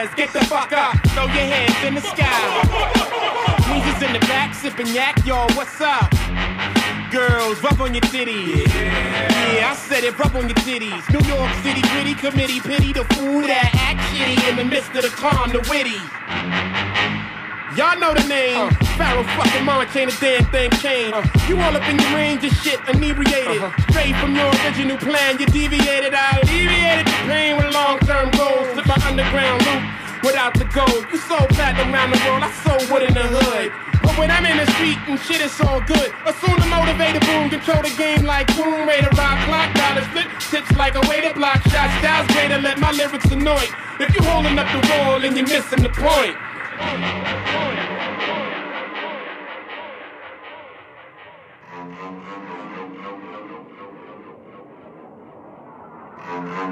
says, get the fuck up, throw your hands in the sky. Weezer's in the back, sipping yak, y'all, what's up? Girls, rub on your titties. Yeah. yeah, I said it, rub on your titties. New York City, gritty committee, pity the fool that act shitty in the midst of the calm, the witty. Y'all know the name. Uh, Pharoahe fucking The damn thing came. Uh, you all up in your range of shit, inebriated. Uh-huh. Straight from your original plan, you deviated. I alleviated the pain with long-term goals. Slip my underground loop without the gold. You sold platinum around the world, I sold wood in the hood. But when I'm in the street and shit, it's all good. Assume the motivated boom, control the game like boom, to rock clock, dollars flip, tips like a way to block shots, styles greater, let my lyrics annoy. If you holding up the wall and you're missing the point.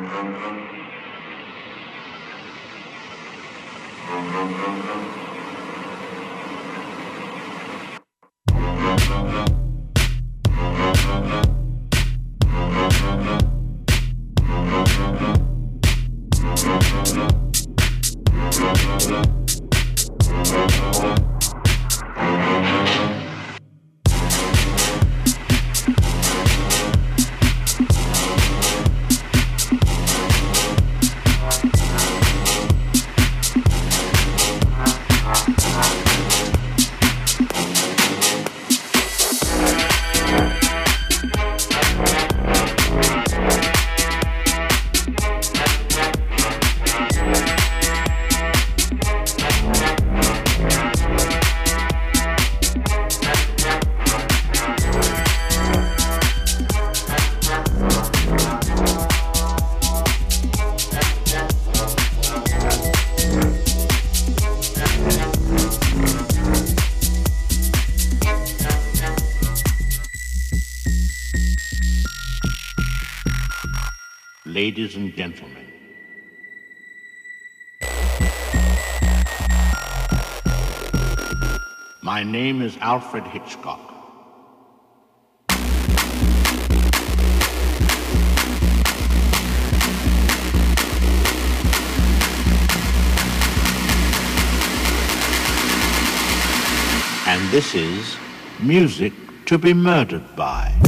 Thank you. Ladies and gentlemen. My name is Alfred Hitchcock. And this is music to be murdered by.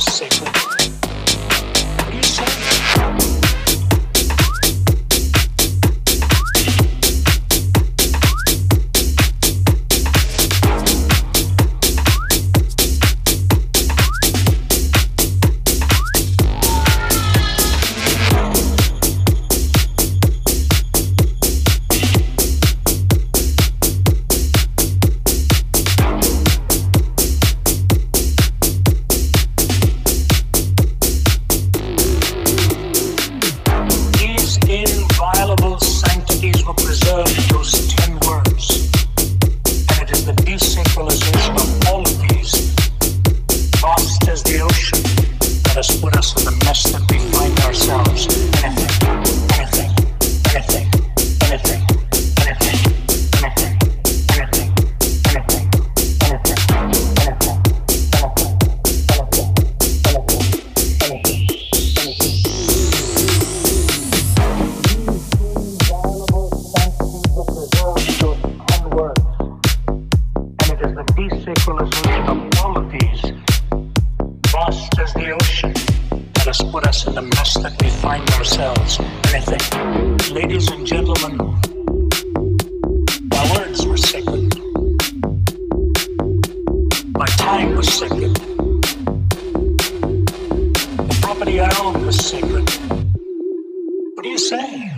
Sacred. precisando I own was. What do you say?